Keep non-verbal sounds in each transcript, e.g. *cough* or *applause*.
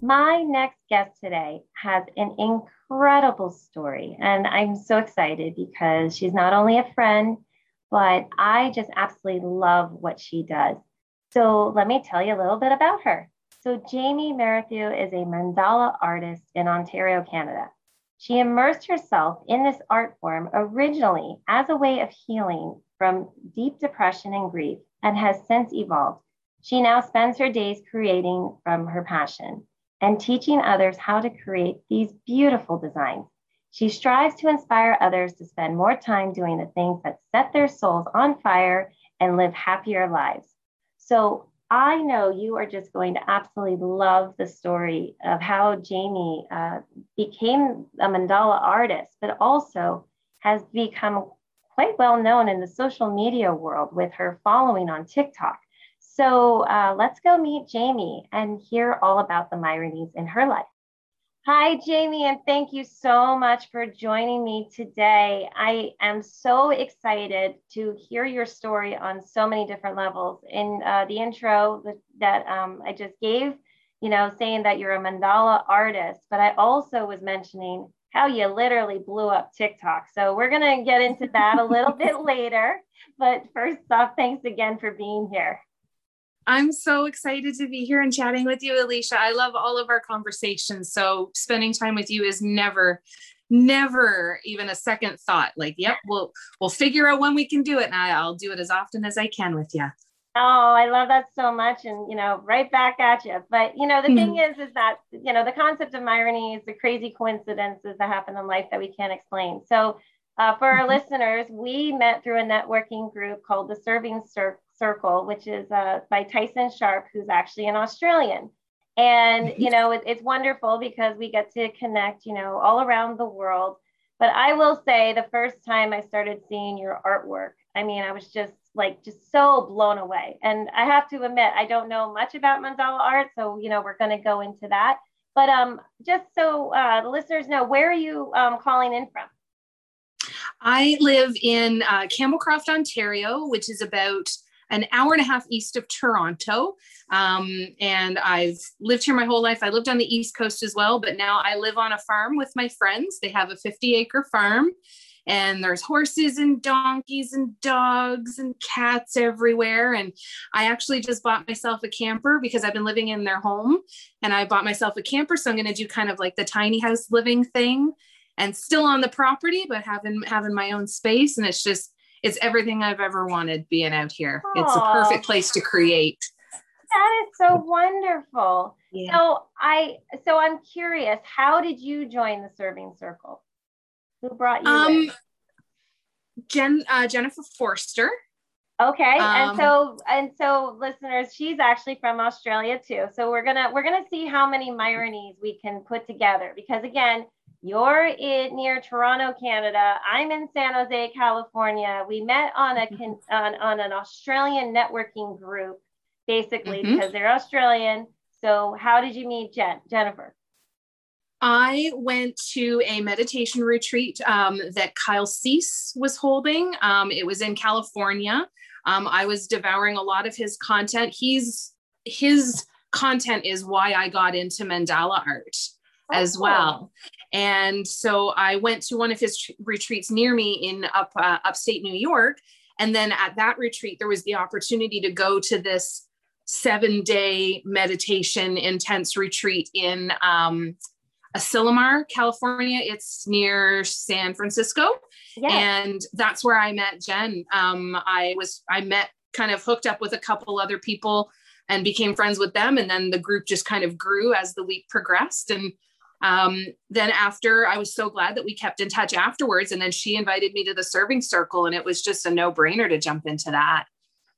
My next guest today has an incredible story, and I'm so excited because she's not only a friend, but I just absolutely love what she does. So, let me tell you a little bit about her. So, Jamie Merrithew is a mandala artist in Ontario, Canada. She immersed herself in this art form originally as a way of healing from deep depression and grief and has since evolved. She now spends her days creating from her passion and teaching others how to create these beautiful designs. She strives to inspire others to spend more time doing the things that set their souls on fire and live happier lives. So I know you are just going to absolutely love the story of how Jamie uh, became a mandala artist, but also has become quite well known in the social media world with her following on TikTok. So uh, let's go meet Jamie and hear all about the Myronies in her life. Hi, Jamie, and thank you so much for joining me today. I am so excited to hear your story on so many different levels. In uh, the intro that, that um, I just gave, you know, saying that you're a mandala artist, but I also was mentioning how you literally blew up TikTok. So we're going to get into that a little *laughs* bit later. But first off, thanks again for being here. I'm so excited to be here and chatting with you, Alicia. I love all of our conversations. So spending time with you is never, never even a second thought. Like, yep, we'll we'll figure out when we can do it, and I'll do it as often as I can with you. Oh, I love that so much. And, you know, right back at you. But, you know, the thing is, is that, you know, the concept of irony is the crazy coincidences that happen in life that we can't explain. So, uh, for our mm-hmm. listeners, we met through a networking group called the Serving Circle Circle, which is uh, by Tyson Sharp, who's actually an Australian. And, *laughs* you know, it, it's wonderful because we get to connect, you know, all around the world. But I will say the first time I started seeing your artwork, I mean, I was just like, just so blown away. And I have to admit, I don't know much about mandala art. So, you know, we're going to go into that. But um, just so uh, the listeners know, where are you um, calling in from? I live in uh, Campbellcroft, Ontario, which is about an hour and a half east of Toronto. Um, and I've lived here my whole life. I lived on the East Coast as well, but now I live on a farm with my friends. They have a 50 acre farm and there's horses and donkeys and dogs and cats everywhere. And I actually just bought myself a camper because I've been living in their home and I bought myself a camper. So I'm going to do kind of like the tiny house living thing and still on the property, but having, having my own space. And it's just, it's everything I've ever wanted being out here. Aww. It's a perfect place to create. That is so wonderful. Yeah. So I so I'm curious, how did you join the serving circle? Who brought you um, in? Jen uh, Jennifer Forster. Okay, um, and so and so, listeners, she's actually from Australia too. So we're gonna we're gonna see how many Myronies we can put together because again, you're in near Toronto, Canada. I'm in San Jose, California. We met on a mm-hmm. on, on an Australian networking group, basically mm-hmm. because they're Australian. So how did you meet Jen, Jennifer? I went to a meditation retreat um, that Kyle Cease was holding. Um, it was in California. Um, I was devouring a lot of his content. He's his content is why I got into mandala art oh, as well. And so I went to one of his tr- retreats near me in up uh, upstate New York. And then at that retreat, there was the opportunity to go to this seven day meditation intense retreat in um, Asilomar, California. It's near San Francisco. Yes. And that's where I met Jen. Um, I was, I met kind of hooked up with a couple other people and became friends with them. And then the group just kind of grew as the week progressed. And um, then after, I was so glad that we kept in touch afterwards. And then she invited me to the serving circle, and it was just a no brainer to jump into that.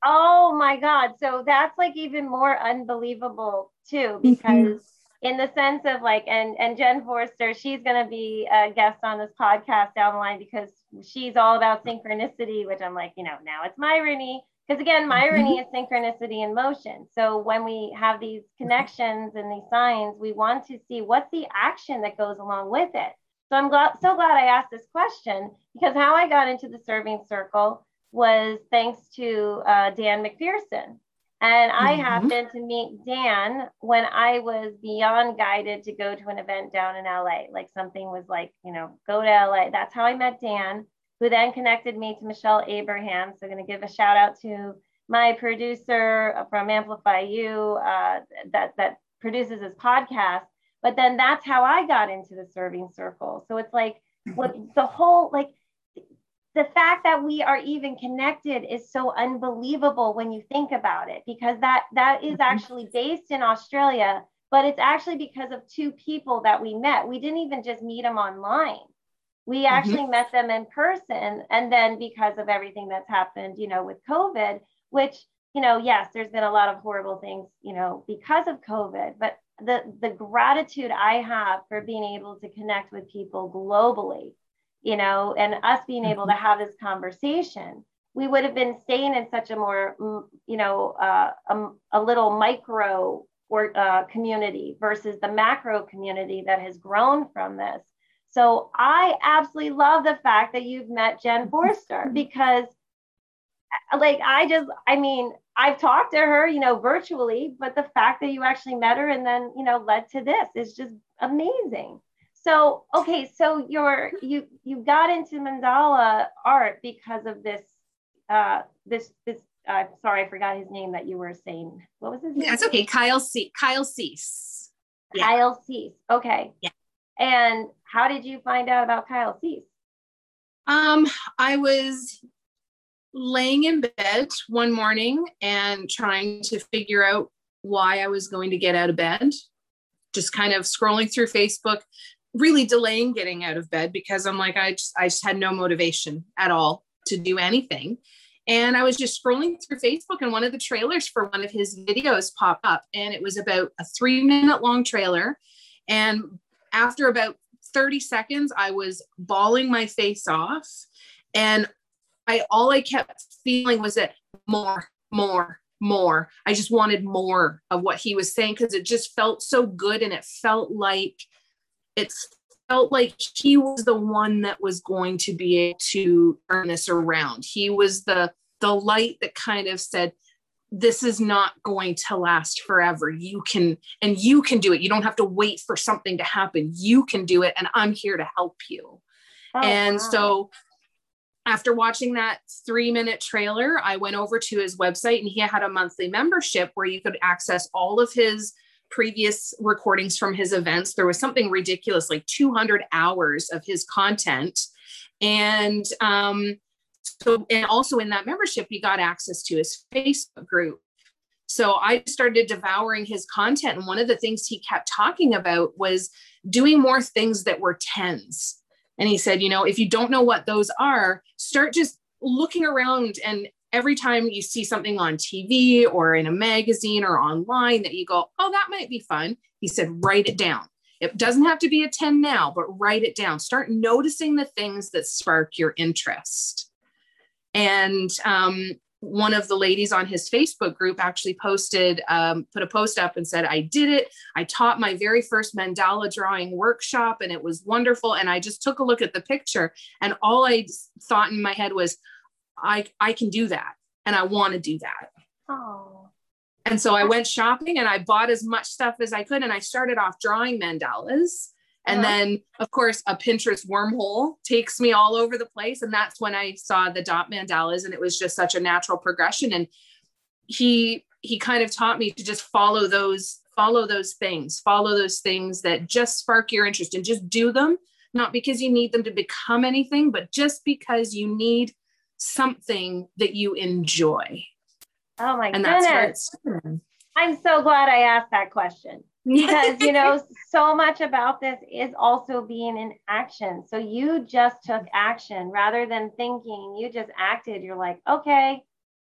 Oh my God. So that's like even more unbelievable too, because mm-hmm. In the sense of like, and, and Jen Forster, she's going to be a guest on this podcast down the line because she's all about synchronicity, which I'm like, you know, now it's Myrony. Because again, Myrony mm-hmm. is synchronicity in motion. So when we have these connections and these signs, we want to see what's the action that goes along with it. So I'm glad, so glad I asked this question because how I got into the serving circle was thanks to uh, Dan McPherson. And I mm-hmm. happened to meet Dan when I was beyond guided to go to an event down in LA. Like something was like, you know, go to LA. That's how I met Dan, who then connected me to Michelle Abraham. So I'm going to give a shout out to my producer from Amplify You uh, that, that produces this podcast. But then that's how I got into the serving circle. So it's like what *laughs* the whole, like, the fact that we are even connected is so unbelievable when you think about it because that that is mm-hmm. actually based in australia but it's actually because of two people that we met we didn't even just meet them online we mm-hmm. actually mm-hmm. met them in person and then because of everything that's happened you know with covid which you know yes there's been a lot of horrible things you know because of covid but the the gratitude i have for being able to connect with people globally you know, and us being able to mm-hmm. have this conversation, we would have been staying in such a more, mm, you know, uh, a, a, little micro or uh, community versus the macro community that has grown from this. So I absolutely love the fact that you've met Jen Forster mm-hmm. because, uh, like, I just, I mean, I've talked to her, you know, virtually, but the fact that you actually met her and then, you know, led to this is just amazing. So okay, so you're you you got into mandala art because of this uh this this uh sorry, I forgot his name that you were saying. What was his name? That's okay. Kyle C Kyle Cease. Yeah. Kyle Cease. Okay. Yeah. And how did you find out about Kyle Cease? Um, I was laying in bed one morning and trying to figure out why I was going to get out of bed. Just kind of scrolling through Facebook, really delaying getting out of bed because I'm like, I just, I just had no motivation at all to do anything. And I was just scrolling through Facebook and one of the trailers for one of his videos popped up and it was about a three minute long trailer. And after about 30 seconds, I was bawling my face off. And I, all I kept feeling was that more, more, more. I just wanted more of what he was saying because it just felt so good and it felt like it felt like he was the one that was going to be able to turn this around. He was the the light that kind of said, this is not going to last forever. You can, and you can do it. You don't have to wait for something to happen. You can do it. And I'm here to help you. Oh, and wow. so after watching that three minute trailer, I went over to his website and he had a monthly membership where you could access all of his previous recordings from his events. There was something ridiculous, like 200 hours of his content. And um, so, and also in that membership, he got access to his Facebook group. So I started devouring his content. And one of the things he kept talking about was doing more things that were tens. And he said, you know, if you don't know what those are, start just looking around and every time you see something on TV or in a magazine or online that you go, oh, that might be fun, he said, write it down. It doesn't have to be a 10 now, but write it down. Start noticing the things that spark your interest. And um, one of the ladies on his Facebook group actually posted, um, put a post up and said, I did it. I taught my very first mandala drawing workshop and it was wonderful. And I just took a look at the picture and all I thought in my head was, I I can do that and I want to do that. Oh. And so I went shopping and I bought as much stuff as I could and I started off drawing mandalas. And uh-huh. then of course a Pinterest wormhole takes me all over the place and that's when I saw the dot mandalas and it was just such a natural progression and he he kind of taught me to just follow those follow those things, follow those things that just spark your interest and just do them, not because you need them to become anything, but just because you need something that you enjoy. Oh my and goodness. I'm so glad I asked that question. *laughs* Because you know so much about this is also being in action. So you just took action. Rather than thinking you just acted. You're like okay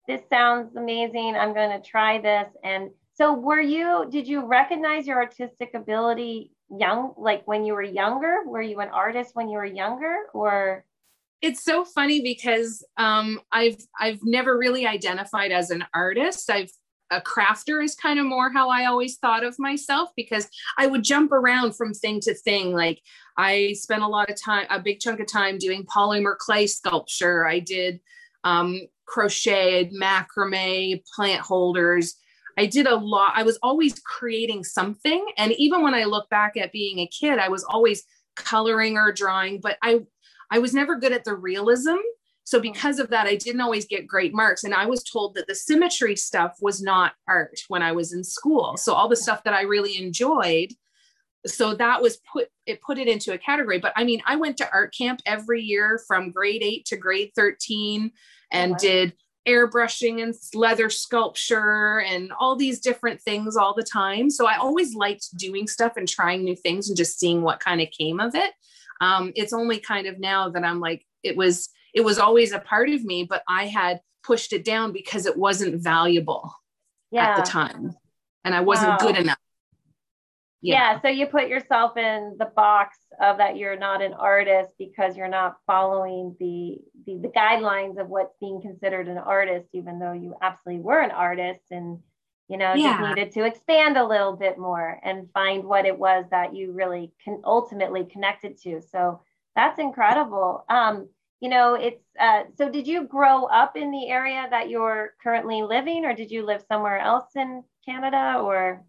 this sounds amazing. I'm going to try this. And so were you did you recognize your artistic ability young like when you were younger? Were you an artist when you were younger? Or it's so funny because um, I've I've never really identified as an artist. I've a crafter is kind of more how I always thought of myself because I would jump around from thing to thing. Like I spent a lot of time, a big chunk of time doing polymer clay sculpture. I did um, crocheted macrame, plant holders. I did a lot. I was always creating something. And even when I look back at being a kid, I was always coloring or drawing, but I I was never good at the realism so mm. because of that, I didn't always get great marks. And I was told that the symmetry stuff was not art when I was in school. So all the stuff that I really enjoyed. So that was put it put it into a category. But I mean, I went to art camp every year from grade eight to grade 13 and wow. did airbrushing and leather sculpture and all these different things all the time. So I always liked doing stuff and trying new things and just seeing what kind of came of it. Um, it's only kind of now that I'm like, it was it was always a part of me, but I had pushed it down because it wasn't valuable yeah. at the time. And I wasn't wow. good enough. Yeah. yeah. So you put yourself in the box of that you're not an artist because you're not following the, the, the guidelines of what's being considered an artist, even though you absolutely were an artist and you know yeah. just needed to expand a little bit more and find what it was that you really can ultimately connected to. So that's incredible. Um, you know, it's uh, so did you grow up in the area that you're currently living, or did you live somewhere else in Canada, or?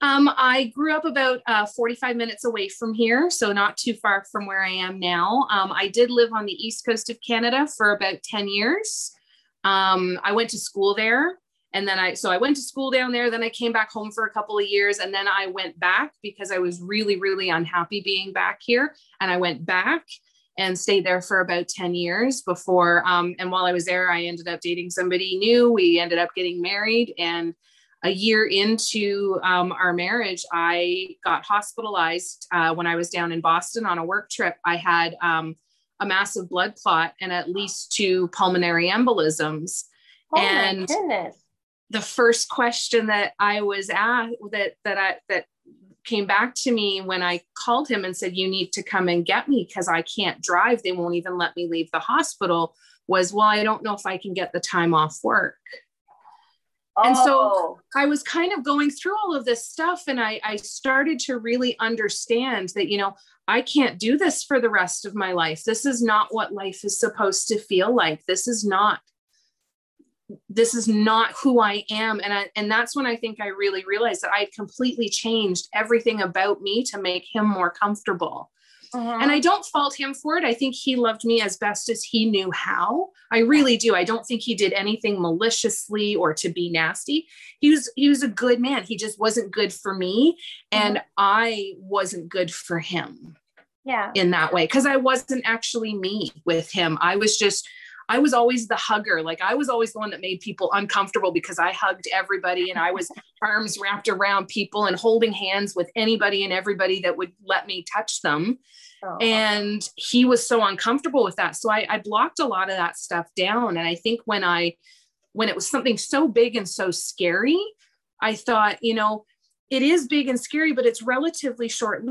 Um, I grew up about uh, 45 minutes away from here, so not too far from where I am now. Um, I did live on the east coast of Canada for about 10 years. Um, I went to school there, and then I so I went to school down there. Then I came back home for a couple of years, and then I went back because I was really, really unhappy being back here, and I went back and stayed there for about 10 years before. Um, and while I was there, I ended up dating somebody new. We ended up getting married. And a year into um, our marriage, I got hospitalized uh, when I was down in Boston on a work trip. I had um, a massive blood clot and at least two pulmonary embolisms. Oh and the first question that I was asked that that I that came back to me when I called him and said, You need to come and get me because I can't drive. They won't even let me leave the hospital. Was, Well, I don't know if I can get the time off work. Oh. And so oh. I was kind of going through all of this stuff and I, I started to really understand that, you know, I can't do this for the rest of my life. This is not what life is supposed to feel like. This is not this is not who I am. And I, and that's when I think I really realized that I had completely changed everything about me to make him more comfortable. Uh-huh. And I don't fault him for it. I think he loved me as best as he knew how. I really do. I don't think he did anything maliciously or to be nasty. He was he was a good man. He just wasn't good for me and uh-huh. I wasn't good for him. Yeah. In that way cuz I wasn't actually me with him. I was just I was always the hugger. Like I was always the one that made people uncomfortable because I hugged everybody and I was *laughs* arms wrapped around people and holding hands with anybody and everybody that would let me touch them. Oh. And he was so uncomfortable with that. So I, I blocked a lot of that stuff down. And I think when I, when it was something so big and so scary, I thought, you know, it is big and scary, but it's relatively short.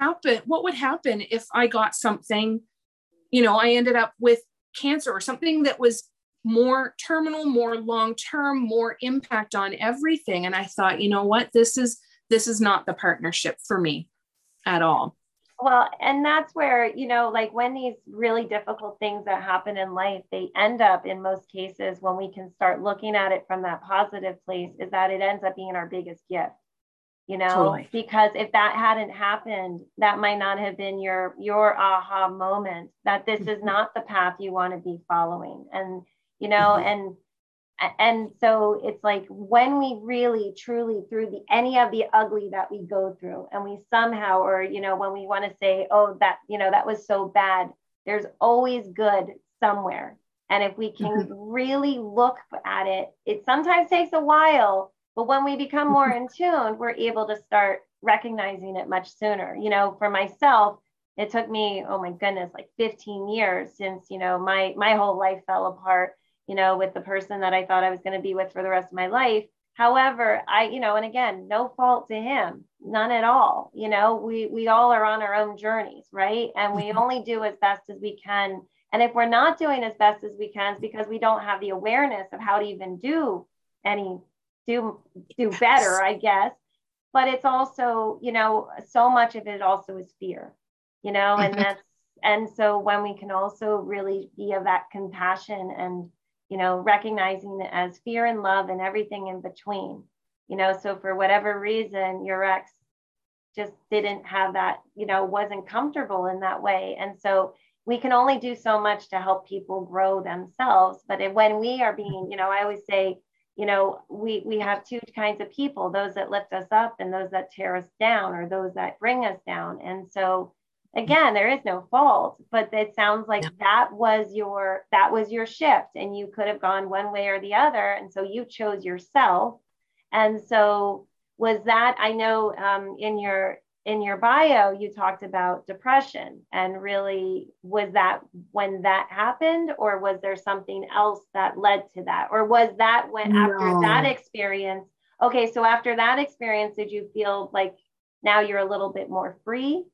Happen. What would happen if I got something? You know, I ended up with cancer or something that was more terminal, more long term, more impact on everything. And I thought, you know what, this is this is not the partnership for me at all. Well, and that's where, you know, like when these really difficult things that happen in life, they end up in most cases when we can start looking at it from that positive place, is that it ends up being our biggest gift you know totally. because if that hadn't happened that might not have been your your aha moment that this is mm-hmm. not the path you want to be following and you know mm-hmm. and and so it's like when we really truly through the any of the ugly that we go through and we somehow or you know when we want to say oh that you know that was so bad there's always good somewhere and if we can mm-hmm. really look at it it sometimes takes a while but when we become more *laughs* in tune we're able to start recognizing it much sooner you know for myself it took me oh my goodness like 15 years since you know my my whole life fell apart you know, with the person that I thought I was going to be with for the rest of my life. However, I, you know, and again, no fault to him, none at all. You know, we we all are on our own journeys, right? And we mm-hmm. only do as best as we can. And if we're not doing as best as we can, it's because we don't have the awareness of how to even do any do do better, I guess. But it's also, you know, so much of it also is fear, you know, and mm-hmm. that's and so when we can also really be of that compassion and you know, recognizing it as fear and love and everything in between. You know, so for whatever reason, your ex just didn't have that, you know, wasn't comfortable in that way. And so we can only do so much to help people grow themselves. But when we are being, you know, I always say, you know, we we have two kinds of people, those that lift us up and those that tear us down or those that bring us down. And so again there is no fault but it sounds like that was your that was your shift and you could have gone one way or the other. And so you chose yourself. And so was that i know um, in your in your bio you talked about depression and really was that when that happened or was there something else that led to that or was that when no. after that experience okay so after that experience did you feel like now you're a little bit more free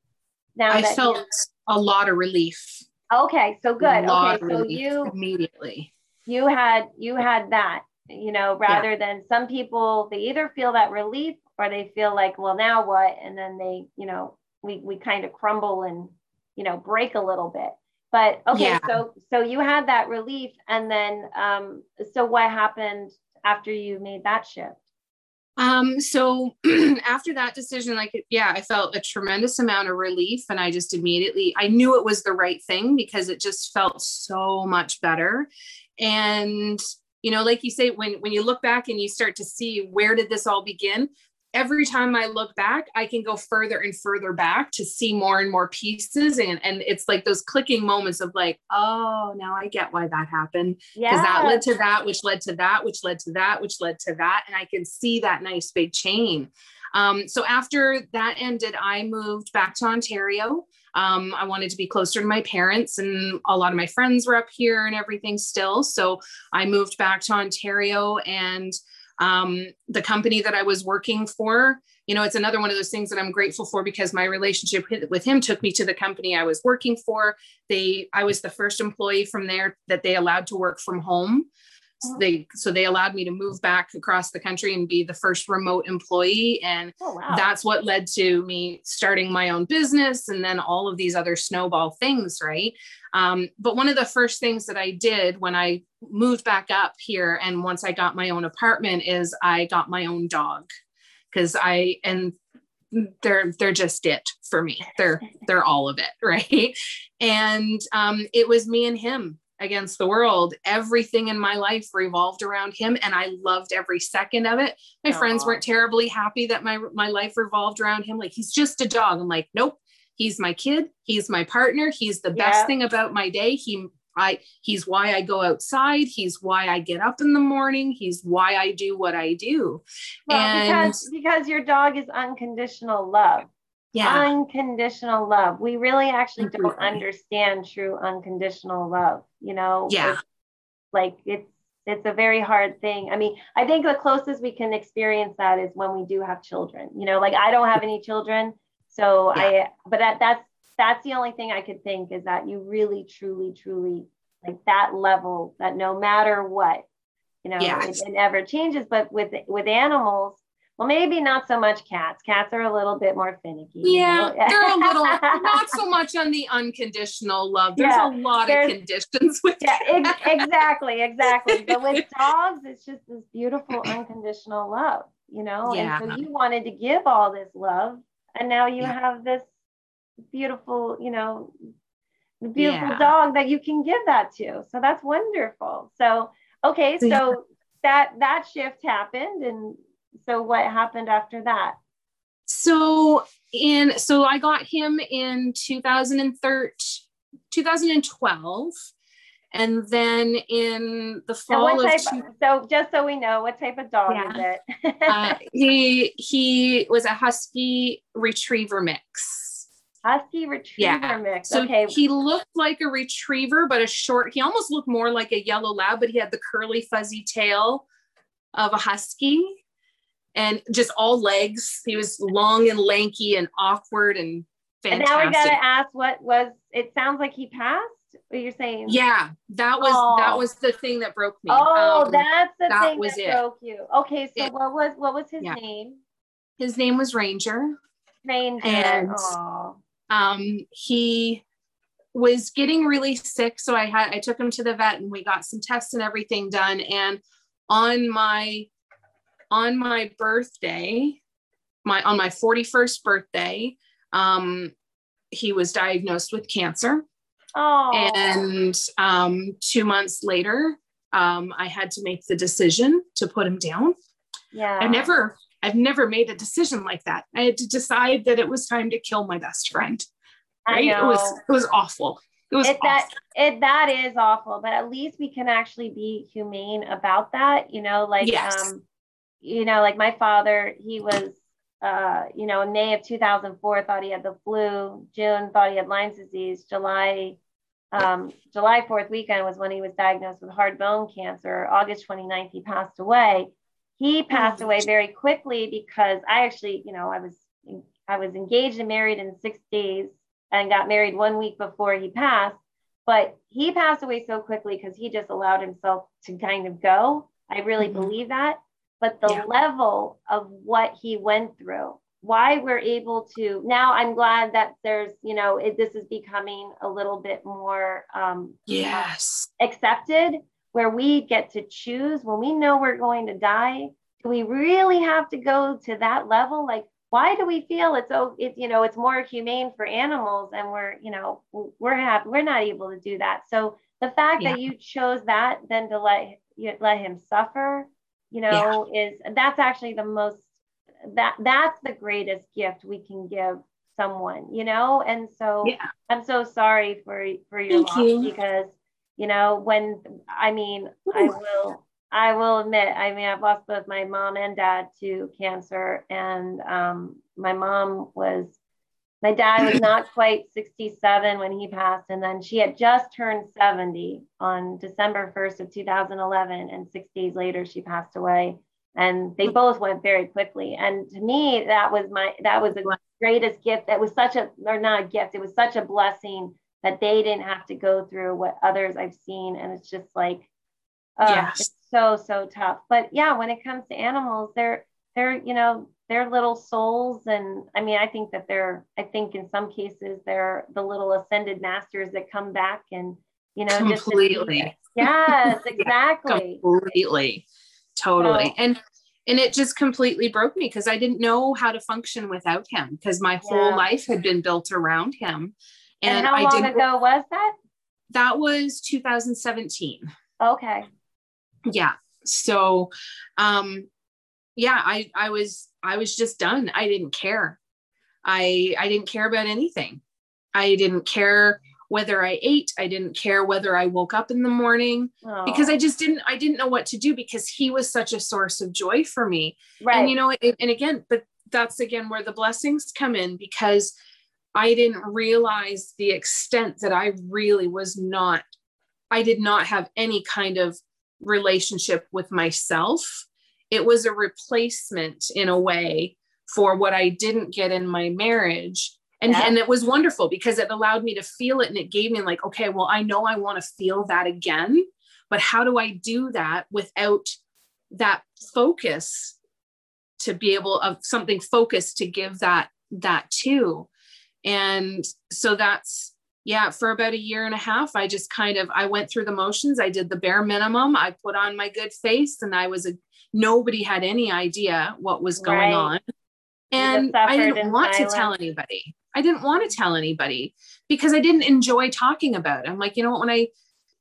now I felt a lot of relief. Okay, so good. Okay, so you immediately you had you had that, you know, rather yeah. than some people they either feel that relief or they feel like, well, now what? And then they, you know, we we kind of crumble and you know break a little bit. But okay, yeah. so so you had that relief, and then um, so what happened after you made that shift? Um, so *clears throat* after that decision, like, yeah, I felt a tremendous amount of relief. And I just immediately, I knew it was the right thing because it just felt so much better. And, you know, like you say, when, when you look back and you start to see where did this all begin, every time I look back, I can go further and further back to see more and more pieces. And, and it's like those clicking moments of like, oh, now I get why that happened. Because yes. that led to that, which led to that, which led to that, which led to that. And I can see that nice big chain. Um, so after that ended, I moved back to Ontario. Um, I wanted to be closer to my parents, and a lot of my friends were up here and everything still. So I moved back to Ontario and um, the company that I was working for, you know, it's another one of those things that I'm grateful for because my relationship with him took me to the company I was working for. They, I was the first employee from there that they allowed to work from home. So they so they allowed me to move back across the country and be the first remote employee and oh, wow. that's what led to me starting my own business and then all of these other snowball things right? Um, but one of the first things that i did when i moved back up here and once i got my own apartment is i got my own dog because i and they're they're just it for me. They're they're all of it *laughs* right? And um, it was me and him against the world. Everything in my life revolved around him and I loved every second of it. My Aww. friends weren't terribly happy that my my life revolved around him like he's just a dog. I'm like, nope. He's my kid, he's my partner, he's the yeah. best thing about my day. He I he's why I go outside, he's why I get up in the morning, he's why I do what I do. Well, and because because your dog is unconditional love yeah. unconditional love. We really actually don't understand true unconditional love, you know? Yeah. It's, like it's it's a very hard thing. I mean, I think the closest we can experience that is when we do have children. You know, like I don't have any children, so yeah. I but that that's that's the only thing I could think is that you really truly truly like that level that no matter what, you know, yeah. it, it never changes, but with with animals well, maybe not so much cats. Cats are a little bit more finicky. Yeah, they're a *laughs* little not so much on the unconditional love. There's yeah, a lot of conditions with yeah, ex- exactly, exactly. But with *laughs* dogs, it's just this beautiful unconditional love, you know. Yeah. And so you wanted to give all this love, and now you yeah. have this beautiful, you know, beautiful yeah. dog that you can give that to. So that's wonderful. So okay, so that that shift happened and so what happened after that? So in so i got him in 2013 2012 and then in the fall of, type, two, so just so we know what type of dog yeah. is it? *laughs* Uh, he he was a husky retriever mix. Husky retriever yeah. mix so okay. he looked like a retriever but a short he almost looked more like a yellow lab but he had the curly fuzzy tail of a husky and just all legs he was long and lanky and awkward and fantastic. and now we gotta ask what was it sounds like he passed what you're saying? Yeah, that was oh. that was the thing that broke me. Oh, um, that's the that thing was that it. broke you. Okay, so it, what was what was his yeah. name? His name was Ranger. Ranger. And oh. um, he was getting really sick, so I had I took him to the vet and we got some tests and everything done. And on my on my birthday, my on my 41st birthday, um, he was diagnosed with cancer. Oh. And um, two months later, um, I had to make the decision to put him down. Yeah. I never, I've never made a decision like that. I had to decide that it was time to kill my best friend. Right? It was, it was awful. It was it, that it that is awful, but at least we can actually be humane about that. You know, like yes. um, you know, like my father, he was uh, you know, in May of 2004, thought he had the flu. June thought he had Lyme's disease. July, um, July 4th weekend was when he was diagnosed with hard bone cancer. August 29th, he passed away. He passed away very quickly because I actually, you know, I was I was engaged and married in six days and got married one week before he passed. But he passed away so quickly because he just allowed himself to kind of go. I really mm-hmm. believe that but the yeah. level of what he went through why we're able to now i'm glad that there's you know it, this is becoming a little bit more um yes accepted where we get to choose when we know we're going to die do we really have to go to that level like why do we feel it's oh it's you know it's more humane for animals and we're you know we're have we're not able to do that so the fact yeah. that you chose that then to let you let him suffer you know yeah. is that's actually the most that that's the greatest gift we can give someone you know and so yeah. i'm so sorry for for your Thank loss you. because you know when i mean Ooh. i will i will admit i mean i've lost both my mom and dad to cancer and um, my mom was my dad was not quite 67 when he passed, and then she had just turned 70 on December 1st of 2011, and six days later she passed away. And they both went very quickly. And to me, that was my that was the greatest gift. That was such a or not a gift. It was such a blessing that they didn't have to go through what others I've seen. And it's just like, uh, yes. it's so so tough. But yeah, when it comes to animals, they're they're you know they're little souls and i mean i think that they're i think in some cases they're the little ascended masters that come back and you know just completely. Yes *laughs* exactly. completely. Totally. So, and and it just completely broke me because i didn't know how to function without him because my whole yeah. life had been built around him. And, and how I long ago was that? That was 2017 okay. Yeah. So um yeah i i was i was just done. I didn't care. I i didn't care about anything. I didn't care whether i ate. I didn't care whether i woke up in the morning because i just didn't i didn't know what to do because he was such a source of joy for me. Right. and you know and again but that's again where the blessings come in because i didn't realize the extent that i really was not i did not have any kind of relationship with myself it was a replacement in a way for what I didn't get in my marriage. And, yeah. and it was wonderful because it allowed me to feel it and it gave me like, okay, well, I know I want to feel that again, but how do I do that without that focus to be able of something focused to give that that to? And so that's yeah, for about a year and a half, I just kind of I went through the motions. I did the bare minimum. I put on my good face and I was a nobody had any idea what was going right. on. And I didn't want silence. to tell anybody. I didn't want to tell anybody because I didn't enjoy talking about it. I'm like, you know what, when I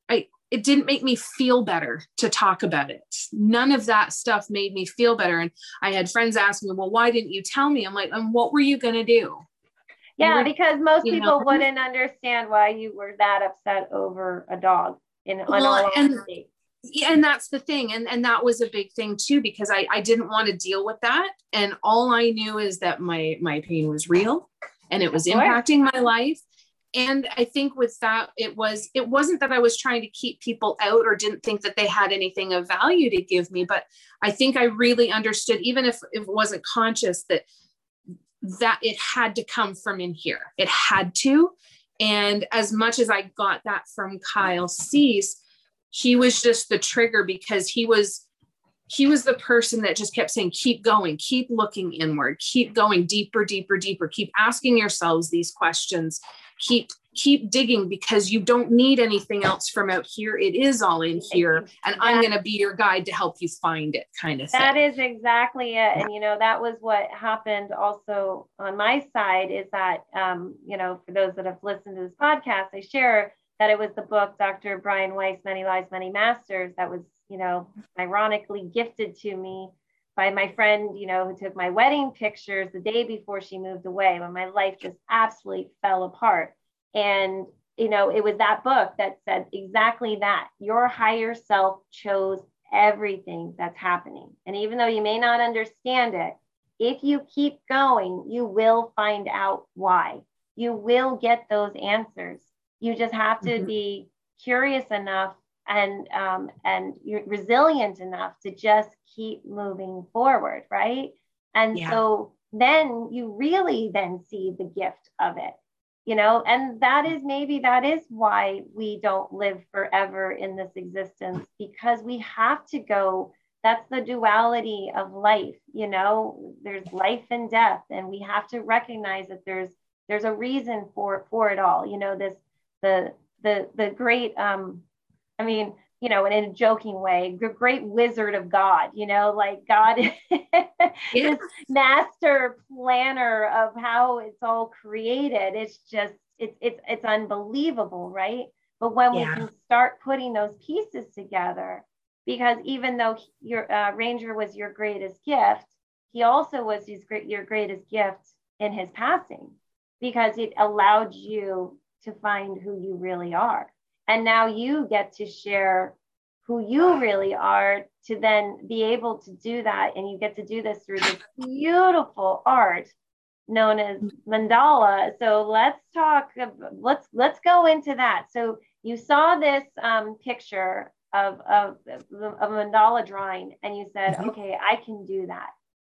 I it didn't make me feel better to talk about it. None of that stuff made me feel better. And I had friends ask me, well, why didn't you tell me? I'm like, and what were you going to do? Yeah, because most people know, wouldn't understand why you were that upset over a dog in well, and, yeah, and that's the thing. And, and that was a big thing too, because I, I didn't want to deal with that. And all I knew is that my, my pain was real and it was impacting my life and i think with that it was it wasn't that i was trying to keep people out or didn't think that they had anything of value to give me but i think i really understood even if, if it wasn't conscious that that it had to come from in here it had to and as much as i got that from kyle cease he was just the trigger because he was he was the person that just kept saying keep going keep looking inward keep going deeper deeper deeper keep asking yourselves these questions keep keep digging because you don't need anything else from out here. It is all in here and i'm going to be your guide to help you find it kind of thing. that is exactly it and you know that was what happened also on my side is that um, you know for those that have listened to this podcast i share that it was the book dr brian weiss many lives many masters that was you know ironically gifted to me by my friend, you know, who took my wedding pictures the day before she moved away when my life just absolutely fell apart. And, you know, it was that book that said exactly that. Your higher self chose everything that's happening. And even though you may not understand it, if you keep going, you will find out why. You will get those answers. You just have to mm-hmm. be curious enough and um, and resilient enough to just keep moving forward right and yeah. so then you really then see the gift of it you know and that is maybe that is why we don't live forever in this existence because we have to go that's the duality of life you know there's life and death and we have to recognize that there's there's a reason for for it all you know this the the the great um I mean, you know, in a joking way, the great wizard of God, you know, like God *laughs* is master planner of how it's all created. It's just, it's, it's, it's unbelievable, right? But when yeah. we can start putting those pieces together, because even though your uh, Ranger was your greatest gift, he also was his great, your greatest gift in his passing, because it allowed you to find who you really are and now you get to share who you really are to then be able to do that. And you get to do this through this beautiful art known as mandala. So let's talk, let's, let's go into that. So you saw this um, picture of, of, a mandala drawing and you said, mm-hmm. okay, I can do that.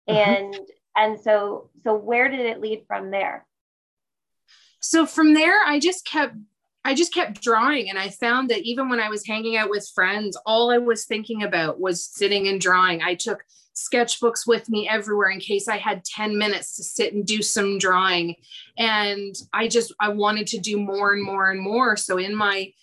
Mm-hmm. And, and so, so where did it lead from there? So from there, I just kept I just kept drawing. And I found that even when I was hanging out with friends, all I was thinking about was sitting and drawing. I took sketchbooks with me everywhere in case I had 10 minutes to sit and do some drawing. And I just, I wanted to do more and more and more. So in my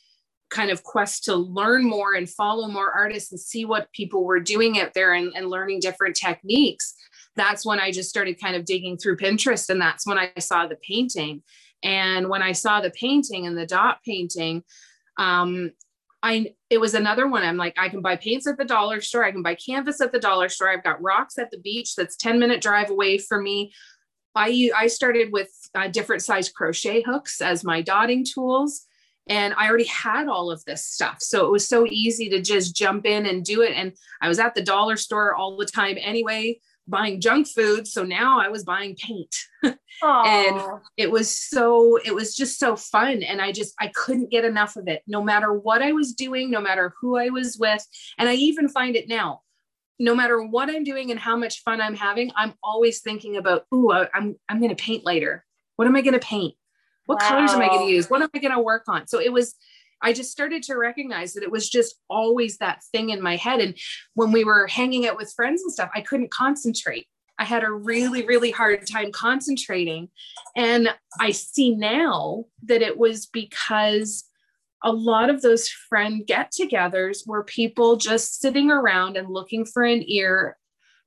kind of quest to learn more and follow more artists and see what people were doing out there and, and learning different techniques, that's when I just started kind of digging through Pinterest. And that's when I saw the painting. And when I saw the painting and the dot painting, um, I it was another one. I'm like, I can buy paints at the dollar store. I can buy canvas at the dollar store. I've got rocks at the beach that's 10 minute drive away for me. I I started with uh, different size crochet hooks as my dotting tools. And I already had all of this stuff. So it was so easy to just jump in and do it. And I was at the dollar store all the time anyway buying junk food so now i was buying paint. *laughs* And it was so it was just so fun and i just i couldn't get enough of it no matter what i was doing no matter who i was with and i even find it now. No matter what i'm doing and how much fun i'm having i'm always thinking about ooh i'm i'm going to paint later. What am i going to paint? What wow. colors am i going to use? What am i going to work on? So it was I just started to recognize that it was just always that thing in my head. And when we were hanging out with friends and stuff, I couldn't concentrate. I had a really, really hard time concentrating. And I see now that it was because a lot of those friend get togethers were people just sitting around and looking for an ear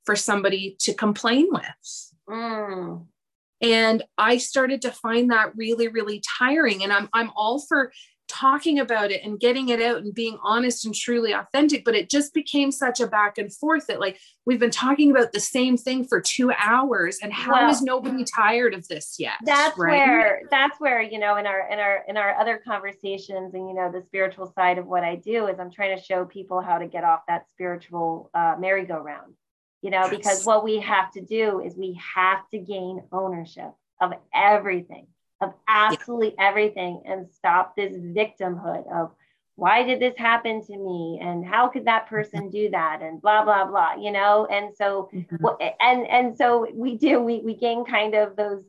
for somebody to complain with. Mm. And I started to find that really, really tiring. And I'm, I'm all for talking about it and getting it out and being honest and truly authentic but it just became such a back and forth that like we've been talking about the same thing for two hours and how well, is nobody tired of this yet that's right? where that's where you know in our in our in our other conversations and you know the spiritual side of what i do is i'm trying to show people how to get off that spiritual uh, merry-go-round you know yes. because what we have to do is we have to gain ownership of everything of absolutely yeah. everything and stop this victimhood of why did this happen to me and how could that mm-hmm. person do that and blah blah blah you know and so mm-hmm. and and so we do we we gain kind of those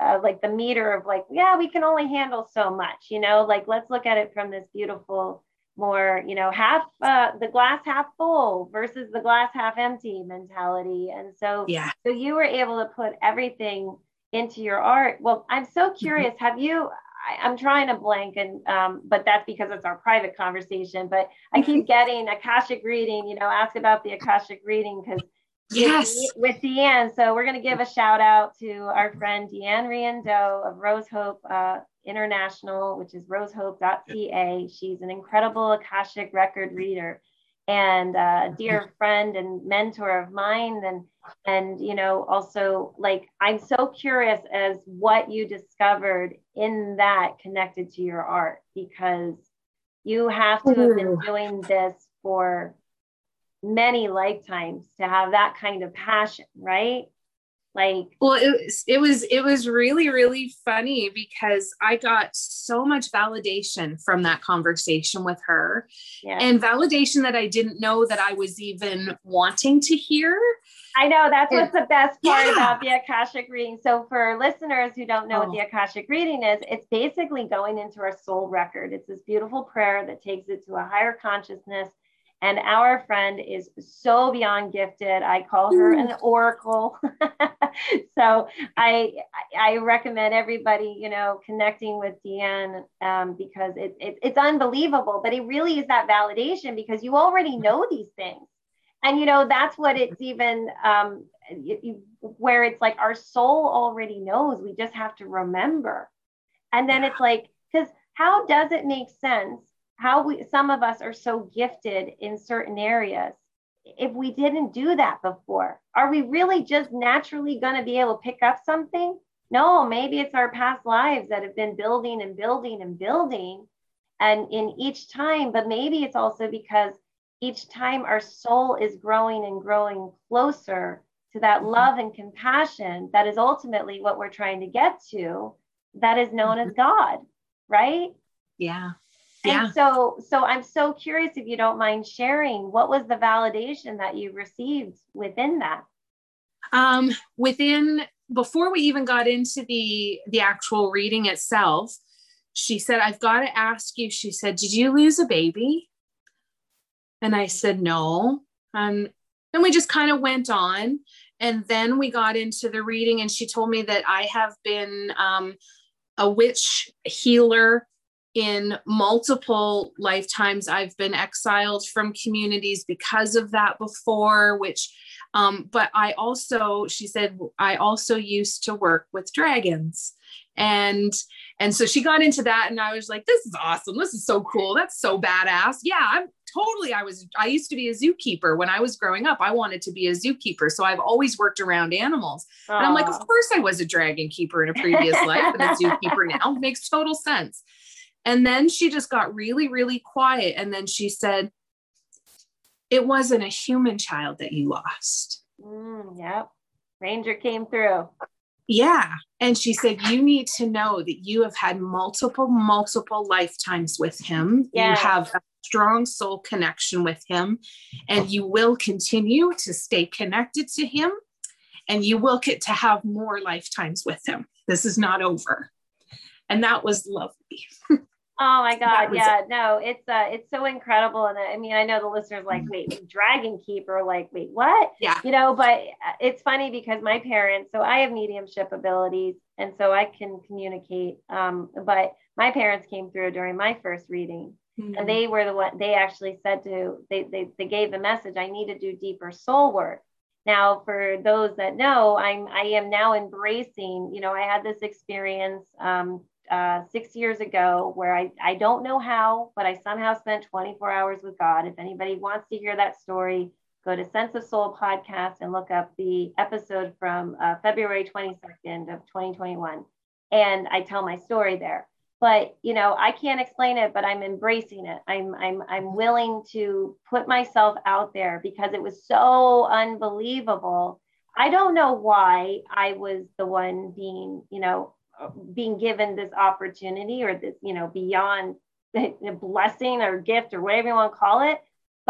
uh, like the meter of like yeah we can only handle so much you know like let's look at it from this beautiful more you know half uh, the glass half full versus the glass half empty mentality and so yeah so you were able to put everything into your art. Well, I'm so mm-hmm. curious. Have you? I, am trying to blank, and um, but that's because it's our private conversation. But I keep mm-hmm. getting Akashic reading. You know, ask about the Akashic reading because yes, with, with Deanne. So we're going to give a shout out to our friend Deanne Riendo of Rose Hope uh, International, which is rosehope.ca. She's an incredible Akashic record reader and a dear friend and mentor of mine and and you know also like i'm so curious as what you discovered in that connected to your art because you have to have been hmm. doing this for many lifetimes to have that kind of passion right? Like well it was it was it was really really funny because i got so much validation from that conversation with her yeah. and validation that i didn't know that i was even wanting to hear i know that's what's the best part yeah. about the akashic reading so for listeners who don't know oh. what the akashic reading is it's basically going into our soul record it's this beautiful prayer that takes it to a higher consciousness and our friend is so beyond gifted. I call her an oracle. *laughs* so I I recommend everybody, you know, connecting with Deanne um, because it, it, it's unbelievable. But it really is that validation because you already know these things. And you know that's what it's even um, where it's like our soul already knows. We just have to remember. And then it's like because how does it make sense how we some of us are so gifted in certain areas if we didn't do that before are we really just naturally going to be able to pick up something no maybe it's our past lives that have been building and building and building and in each time but maybe it's also because each time our soul is growing and growing closer to that mm-hmm. love and compassion that is ultimately what we're trying to get to that is known as mm-hmm. god right yeah yeah. And so, so I'm so curious if you don't mind sharing what was the validation that you received within that? Um, within before we even got into the the actual reading itself, she said, "I've got to ask you." She said, "Did you lose a baby?" And I said, "No." And then we just kind of went on, and then we got into the reading, and she told me that I have been um, a witch healer in multiple lifetimes. I've been exiled from communities because of that before which um, but i also she said i also used to work with dragons. And and so she got into that and i was like this is awesome. This is so cool. That's so badass. Yeah i'm totally i was i used to be a zookeeper when i was growing up i wanted to be a zookeeper so i've always worked around animals Aww. and i'm like of course i was a dragon keeper in a previous *laughs* life and a zookeeper now makes total sense and then she just got really, really quiet. And then she said, It wasn't a human child that you lost. Mm, yep. Ranger came through. Yeah. And she said, You need to know that you have had multiple, multiple lifetimes with him. You have a strong soul connection with him, and you will continue to stay connected to him, and you will get to have more lifetimes with him. This is not over. And that was lovely. *laughs* Oh my God. Yeah. It. No, it's uh it's so incredible. And I mean, I know the listeners like, mm-hmm. wait, Dragon Keeper, like, wait, what? Yeah. You know, but uh, it's funny because my parents, so I have mediumship abilities and so I can communicate. Um, but my parents came through during my first reading. Mm-hmm. And they were the one they actually said to they, they they gave the message, I need to do deeper soul work. Now, for those that know, I'm I am now embracing, you know, I had this experience um uh, six years ago where I, I don't know how, but I somehow spent 24 hours with God. If anybody wants to hear that story, go to Sense of Soul podcast and look up the episode from uh, February 22nd of 2021. And I tell my story there. But you know, I can't explain it, but I'm embracing it. I'm I'm I'm willing to put myself out there because it was so unbelievable. I don't know why I was the one being, you know, uh, being given this opportunity or this, you know, beyond *laughs* the blessing or gift or whatever you want to call it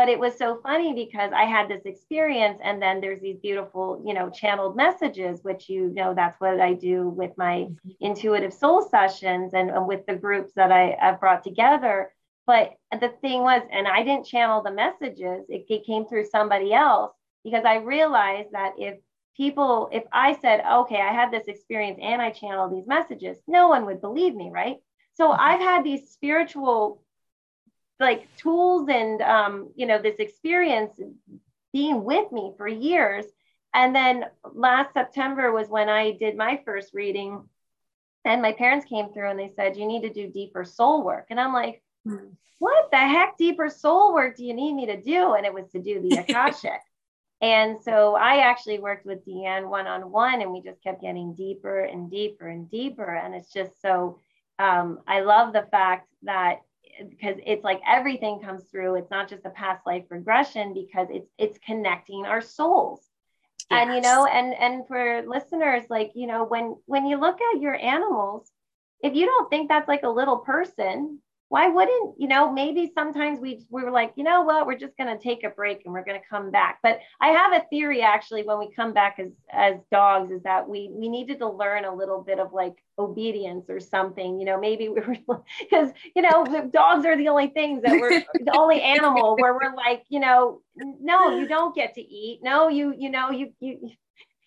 but it was so funny because i had this experience and then there's these beautiful you know channeled messages which you know that's what i do with my mm-hmm. intuitive soul sessions and, and with the groups that I, have brought together but the thing was and i didn't channel the messages it, it came through somebody else because i realized that if people if i said okay i had this experience and i channeled these messages no one would believe me right so mm-hmm. i've had these spiritual like tools and um, you know this experience being with me for years. And then last september was when i did my first reading and my parents came through and they said you need to do deeper soul work. And i'm like hmm. what the heck? Deeper soul work do you need me to do? And it was to do the *laughs* akashic and so i actually worked with deanne one-on-one and we just kept getting deeper and deeper and deeper. And it's just so um, i love the fact that because it's like everything comes through it's not just a past life regression because it's it's connecting our souls yes. and you know and and for listeners like you know when when you look at your animals if you don't think that's like a little person why wouldn't you know maybe sometimes we we were like you know what we're just going to take a break and we're going to come back but i have a theory actually when we come back as as dogs is that we we needed to learn a little bit of like obedience or something you know maybe we were *laughs* because you know the dogs are the only things that we're *laughs* the only animal where we're like you know no you don't get to eat no you you know you you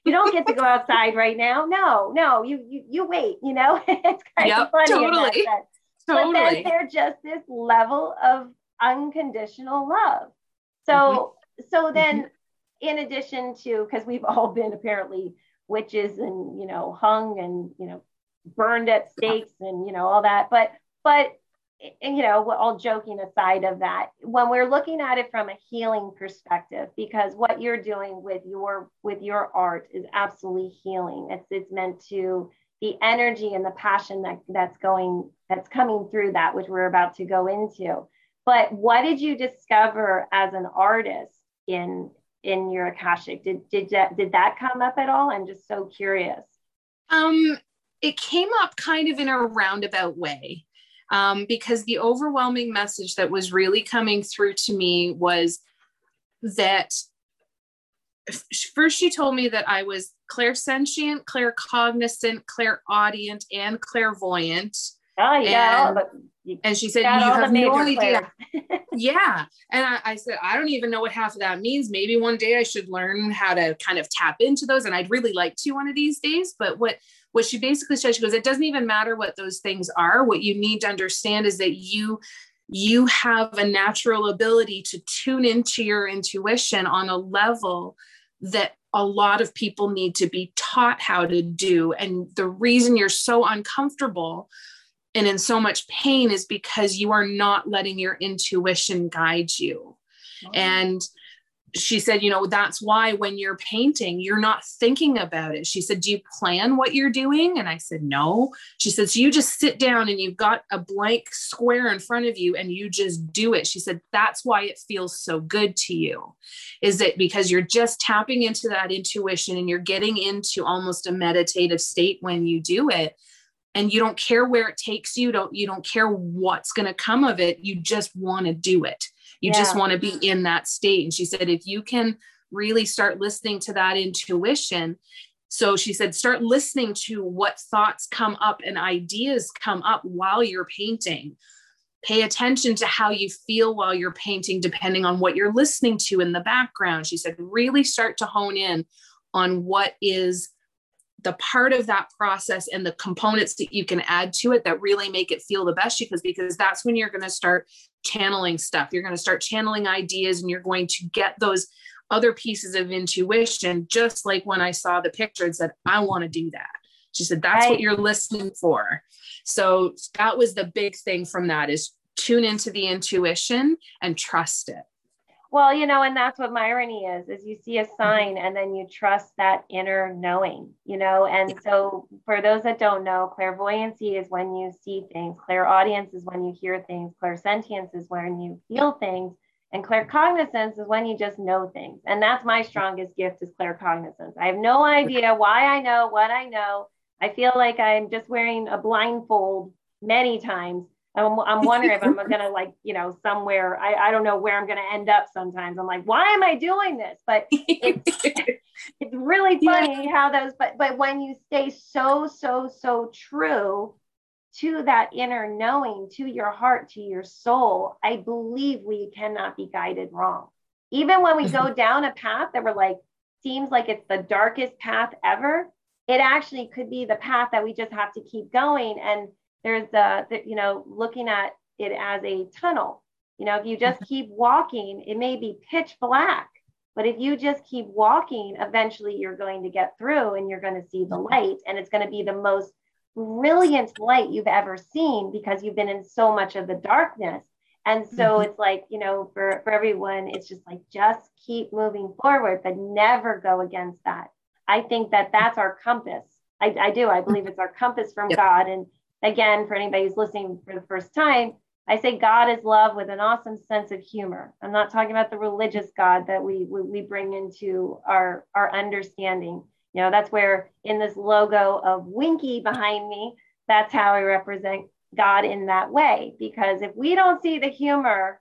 you don't get to go outside right now. No, no, you you, you wait. You know, *laughs* it's kind yep, of funny. Totally. Totally. But then they're just this level of unconditional love. So, mm-hmm. so then mm-hmm. in addition to, because we've all been apparently witches and, you know, hung and, you know, burned at stakes and, you know, all that. But, but, and, you know, all joking aside of that, when we're looking at it from a healing perspective, because what you're doing with your with your art is absolutely healing. It's it's meant to the energy and the passion that that's going that's coming through that which we're about to go into. But what did you discover as an artist in in your akashic? Did did that did that come up at all? I'm just so curious. Um it came up kind of in a roundabout way um, because the overwhelming message that was really coming through to me was that first she told me that I was clairsentient, claircognizant, clairaudient, and clairvoyant. Oh yeah, and, and she said you have no idea. *laughs* yeah, and I, I, said I don't even know what half of that means. Maybe one day I should learn how to kind of tap into those, and I'd really like to one of these days. But what what she basically said, she goes, it doesn't even matter what those things are. What you need to understand is that you you have a natural ability to tune into your intuition on a level that a lot of people need to be taught how to do. And the reason you're so uncomfortable and in so much pain is because you are not letting your intuition guide you. Oh. And she said, you know, that's why when you're painting, you're not thinking about it. She said, Do you plan what you're doing? And I said, No. She said, So you just sit down and you've got a blank square in front of you and you just do it. She said, That's why it feels so good to you. Is it because you're just tapping into that intuition and you're getting into almost a meditative state when you do it? and you don't care where it takes you don't you don't care what's going to come of it you just want to do it you yeah. just want to be in that state. And she said, if you can really start listening to that intuition, so she said, start listening to what thoughts come up and ideas come up while you're painting. Pay attention to how you feel while you're painting, depending on what you're listening to in the background. She said, really start to hone in on what is the part of that process and the components that you can add to it that really make it feel the best because because that's when you're going to start channeling stuff you're going to start channeling ideas and you're going to get those other pieces of intuition just like when i saw the picture and said i want to do that She said, that's right. what you're listening for. So that was the big thing from that is tune into the intuition and trust it. Well, you know, and that's what Myrony is, is you see a mm-hmm. sign and then you trust that inner knowing, you know. And yeah. so for those that don't know, clairvoyancy is when you see things, clairaudience is when you hear things, clairsentience is when you feel things, and claircognizance is when you just know things. And that's my strongest gift is claircognizance. I have no idea why I know what I know. I feel like I'm just wearing a blindfold many times I'm, I'm wondering if I'm gonna *laughs* like, you know, somewhere, I, I don't know where I'm gonna end up sometimes. I'm like, why am I doing this? But it's, *laughs* it's really funny yeah. how those, but but when you stay so, so, so true to that inner knowing, to your heart, to your soul, I believe we cannot be guided wrong. Even when we go mm-hmm. down a path that we're like, seems like it's the darkest path ever, it actually could be the path that we just have to keep going. And there's a, you know, looking at it as a tunnel. You know, if you just mm-hmm. keep walking, it may be pitch black, but if you just keep walking, eventually you're going to get through and you're going to see the mm-hmm. light. And it's going to be the most brilliant light you've ever seen because you've been in so much of the darkness. And so mm-hmm. it's like, you know, for, for everyone, it's just like, just keep moving forward, but never go against that. I think that that's our compass. I, I do. I believe it's our compass from yep. God. And again, for anybody who's listening for the first time, I say God is love with an awesome sense of humor. I'm not talking about the religious God that we we, bring into our our understanding. You know, that's where in this logo of Winky behind me, that's how I represent God in that way. Because if we don't see the humor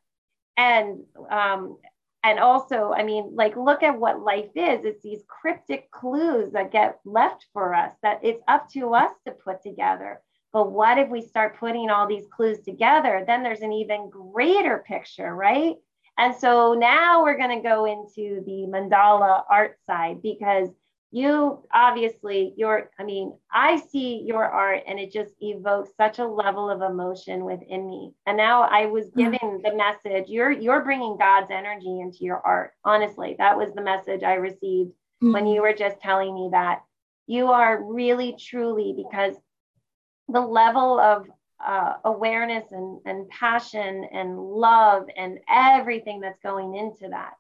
and um, and also, I mean, like look at what life is. It's these cryptic clues that get left for us that it's up to us to put together. But what if we start putting all these clues together? Then there's an even greater picture, right? And so now we're going to go into the mandala art side because you obviously your i mean i see your art and it just evokes such a level of emotion within me and now i was mm-hmm. given the message you're you're bringing god's energy into your art honestly that was the message i received mm-hmm. when you were just telling me that you are really truly because the level of uh, awareness and, and passion and love and everything that's going into that.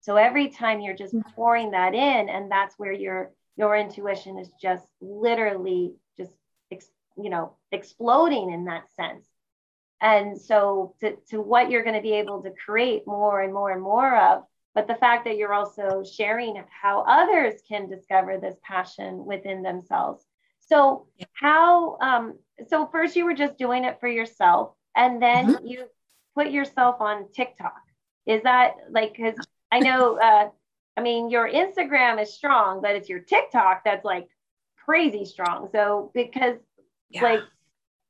So every time you're just mm-hmm. pouring that in, and that's where your your intuition is just literally just ex, you know exploding in that sense. And so to, to what you're going to be able to create more and more and more of, but the fact that you're also sharing how others can discover this passion within themselves so yeah. how um so first you were just doing it for yourself and then mm-hmm. you put yourself on TikTok. Is that like cuz I know *laughs* uh I mean your Instagram is strong, but it's your TikTok that's like crazy strong. So because yeah. like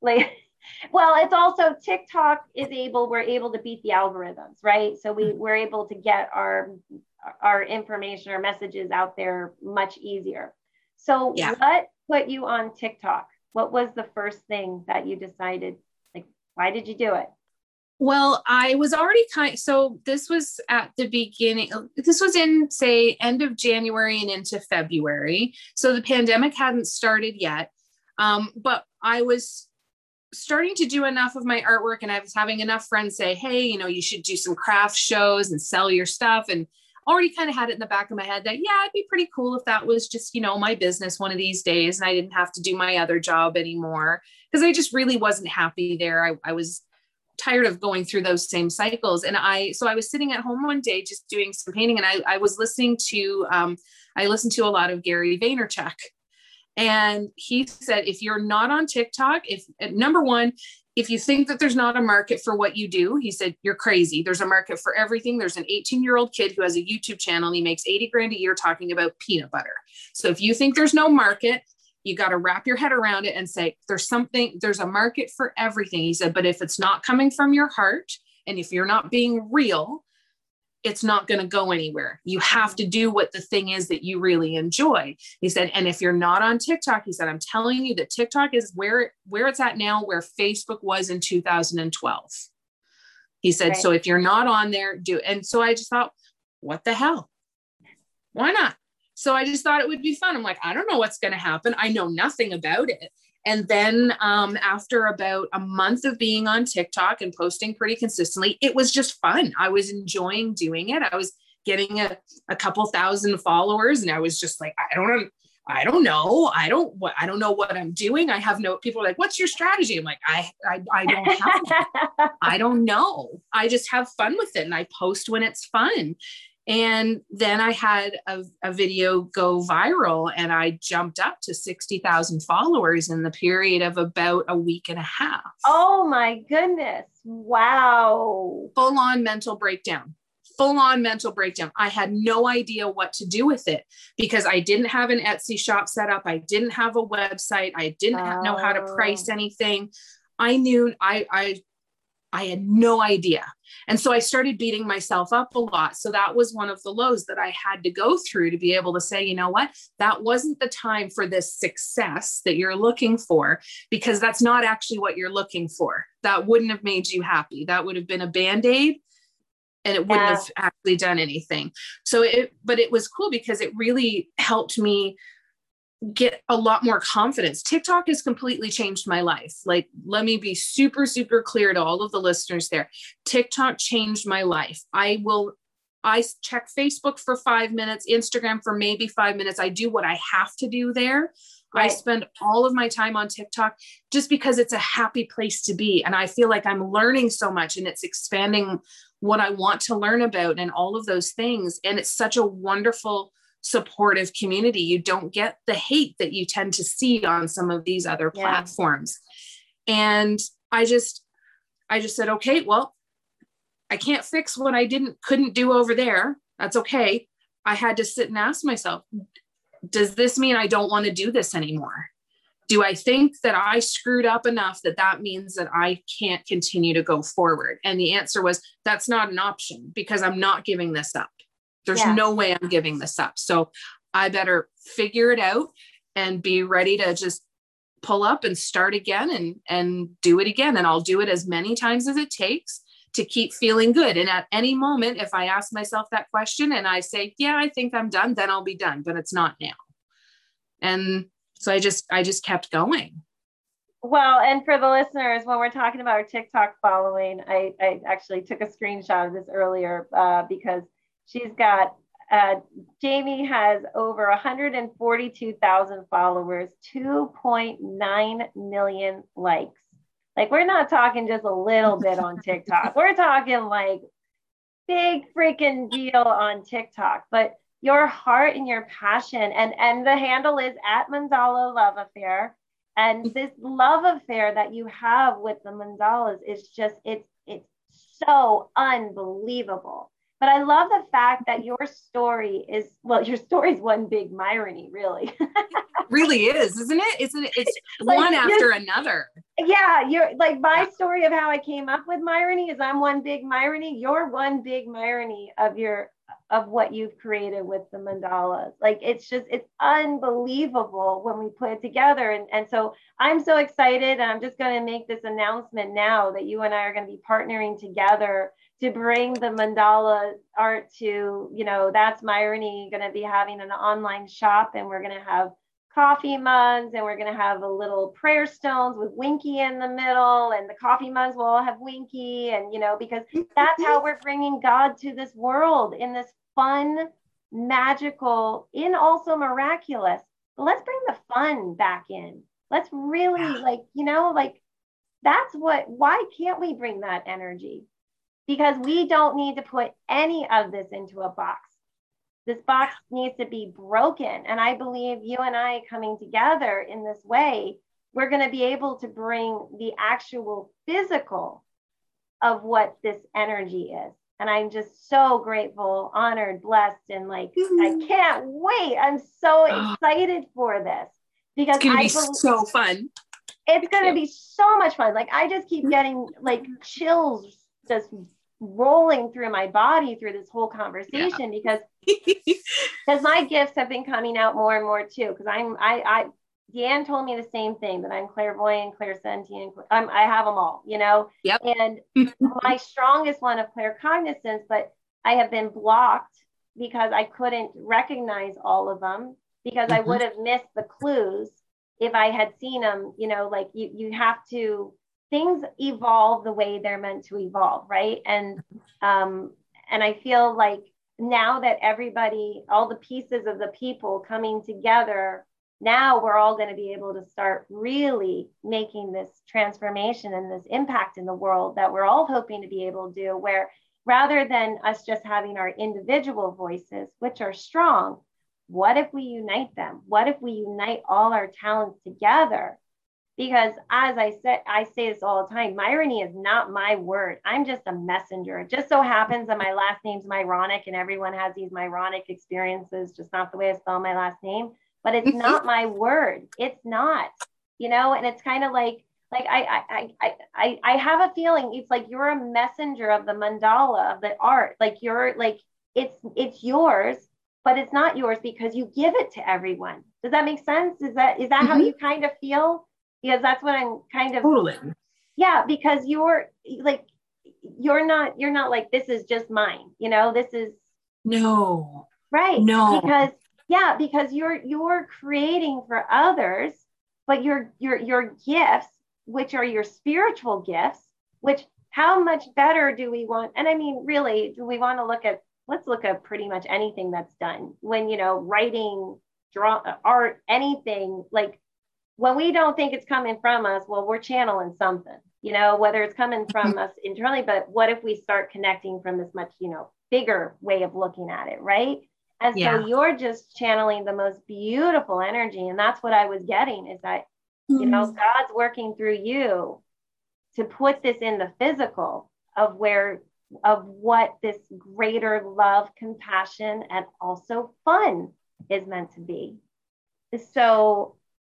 like *laughs* well it's also tiktok is able we're able to beat the algorithms right so we mm-hmm. we're able to get our our information or messages out there much easier so yeah. what put you on TikTok? What was the first thing that you decided? Like, why did you do it? Well, I was already kind so this was at the beginning this was in say end of January and into February. So the pandemic hadn't started yet. Um, but I was starting to do enough of my artwork and I was having enough friends say, "Hey, you know, you should do some craft shows and sell your stuff." And already kind of had it in the back of my head that yeah it'd be pretty cool if that was just you know my business one of these days and i didn't have to do my other job anymore. Because i just really wasn't happy there. I, I was tired of going through those same cycles. And i so i was sitting at home one day just doing some painting and i, I was listening to um, i listened to a lot of gary vaynerchuk. And he said if you're not on tiktok if number one if you think that there's not a market for what you do, he said, you're crazy. There's a market for everything. There's an 18 year old kid who has a YouTube channel and he makes 80 grand a year talking about peanut butter. So if you think there's no market, you got to wrap your head around it and say, there's something, there's a market for everything. He said, but if it's not coming from your heart and if you're not being real, it's not going to go anywhere. You have to do what the thing is that you really enjoy. He said, and if you're not on TikTok, he said, I'm telling you that TikTok is where where it's at now, where Facebook was in 2012. He said, right. so if you're not on there, do and so I just thought, what the hell? Why not? So I just thought it would be fun. I'm like, I don't know what's going to happen. I know nothing about it. And then um, after about a month of being on TikTok and posting pretty consistently, it was just fun. I was enjoying doing it. I was getting a, a couple thousand followers and I was just like, I don't I don't know. I don't what I don't know what I'm doing. I have no people like, what's your strategy? I'm like, I I, I don't have *laughs* I don't know. I just have fun with it and I post when it's fun. And then I had a, a video go viral and I jumped up to 60,000 followers in the period of about a week and a half. Oh my goodness. Wow. Full on mental breakdown full on mental breakdown. I had no idea what to do with it because I didn't have an Etsy shop set up. I didn't have a website. I didn't oh. know how to price oh. anything. I knew I, I, I had no idea. And so I started beating myself up a lot. So that was one of the lows that I had to go through to be able to say, you know what, that wasn't the time for this success that you're looking for, because that's not actually what you're looking for. That wouldn't have made you happy. That would have been a band aid and it wouldn't yeah. have actually done anything. So it, but it was cool because it really helped me get a lot more confidence. TikTok has completely changed my life. Like, let me be super, super clear to all of the listeners there. TikTok changed my life. I will, I check Facebook for five minutes, Instagram for maybe five minutes. I do what I have to do there. Right. I spend all of my time on TikTok just because it's a happy place to be. And I feel like I'm learning so much and it's expanding what I want to learn about and all of those things. And it's such a wonderful, supportive community. You don't get the hate that you tend to see on some of these other yeah. platforms. And I just, I just said, okay, well, I can't fix what I didn't, couldn't do over there. That's okay. I had to sit and ask myself, does this mean I don't want to do this anymore? do I think that I screwed up enough that that means that I can't continue to go forward? And the answer was that's not an option because I'm not giving this up. There's yeah. no way I'm giving this up. So I better figure it out and be ready to just pull up and start again and and do it again and I'll do it as many times as it takes to keep feeling good and at any moment if I ask myself that question and I say yeah I think I'm done then I'll be done but it's not now and so i just i just kept going well and for the listeners when we're talking about our tiktok following i, I actually took a screenshot of this earlier uh, because she's got uh, Jamie has over 142,000 followers, 2.9 million likes. Like, we're not talking just a little bit on *laughs* TikTok. We're talking like big freaking deal on TikTok. But your heart and your passion and and the handle is at mandala love affair and mm-hmm. this love affair that you have with the mandalas is just it's it's so unbelievable but i love the fact that your story is well your story is one big irony really really is isn't it isn't it it's *laughs* like, one after another yeah you're like my yeah. story of how i came up with irony is i'm one big irony you're one big irony of your of what you've created with the mandalas. Like it's just it's unbelievable when we put it together. And, and so I'm so excited. And I'm just going to make this announcement now that you and I are going to be partnering together to bring the mandala art to, you know, that's Myrony going to be having an online shop and we're going to have coffee mugs and we're going to have a little prayer stones with winky in the middle and the coffee mugs will all have winky and you know because that's how we're bringing god to this world in this fun magical in also miraculous. But let's bring the fun back in. Let's really like you know like that's what why can't we bring that energy because we don't need to put any of this into a box this box needs to be broken. And I believe you and I coming together in this way, we're going to be able to bring the actual physical of what this energy is. And I'm just so grateful, honored, blessed, and like, mm-hmm. I can't wait. I'm so *gasps* excited for this because it's gonna I be believe- so fun. It's going to be so much fun. Like, I just keep mm-hmm. getting like chills just rolling through my body through this whole conversation yeah. because *laughs* because my gifts have been coming out more and more too because i'm i i Deanne told me the same thing that I'm clairvoyant, clairsentient. I'm, I have them all, you know. Yep. And *laughs* my strongest one of claircognizance, but I have been blocked because I couldn't recognize all of them because mm-hmm. I would have missed the clues if I had seen them, you know, like you you have to things evolve the way they're meant to evolve, right? And um and I feel like now that everybody, all the pieces of the people coming together, now we're all going to be able to start really making this transformation and this impact in the world that we're all hoping to be able to do, where rather than us just having our individual voices, which are strong, what if we unite them? What if we unite all our talents together because as I said, I say this all the time, Myrony is not my word. I'm just a messenger. It just so happens that my last name's Myronic and everyone has these Myronic experiences, just not the way I spell my last name, but it's not my word. It's not, you know, and it's kind of like, like I, I, I, I, I have a feeling it's like you're a messenger of the mandala of the art. Like you're like, it's, it's yours, but it's not yours because you give it to everyone. Does that make sense? Is that, is that mm-hmm. how you kind of feel? Because that's what I'm kind of totally. Yeah, because you're like you're not you're not like this is just mine, you know, this is no. Right. No. Because yeah, because you're you're creating for others, but your your your gifts, which are your spiritual gifts, which how much better do we want? And I mean, really, do we want to look at let's look at pretty much anything that's done when you know writing draw art anything like when we don't think it's coming from us, well, we're channeling something, you know, whether it's coming from us internally, but what if we start connecting from this much, you know, bigger way of looking at it, right? And yeah. so you're just channeling the most beautiful energy. And that's what I was getting is that, mm-hmm. you know, mm-hmm. God's working through you to put this in the physical of where, of what this greater love, compassion, and also fun is meant to be. So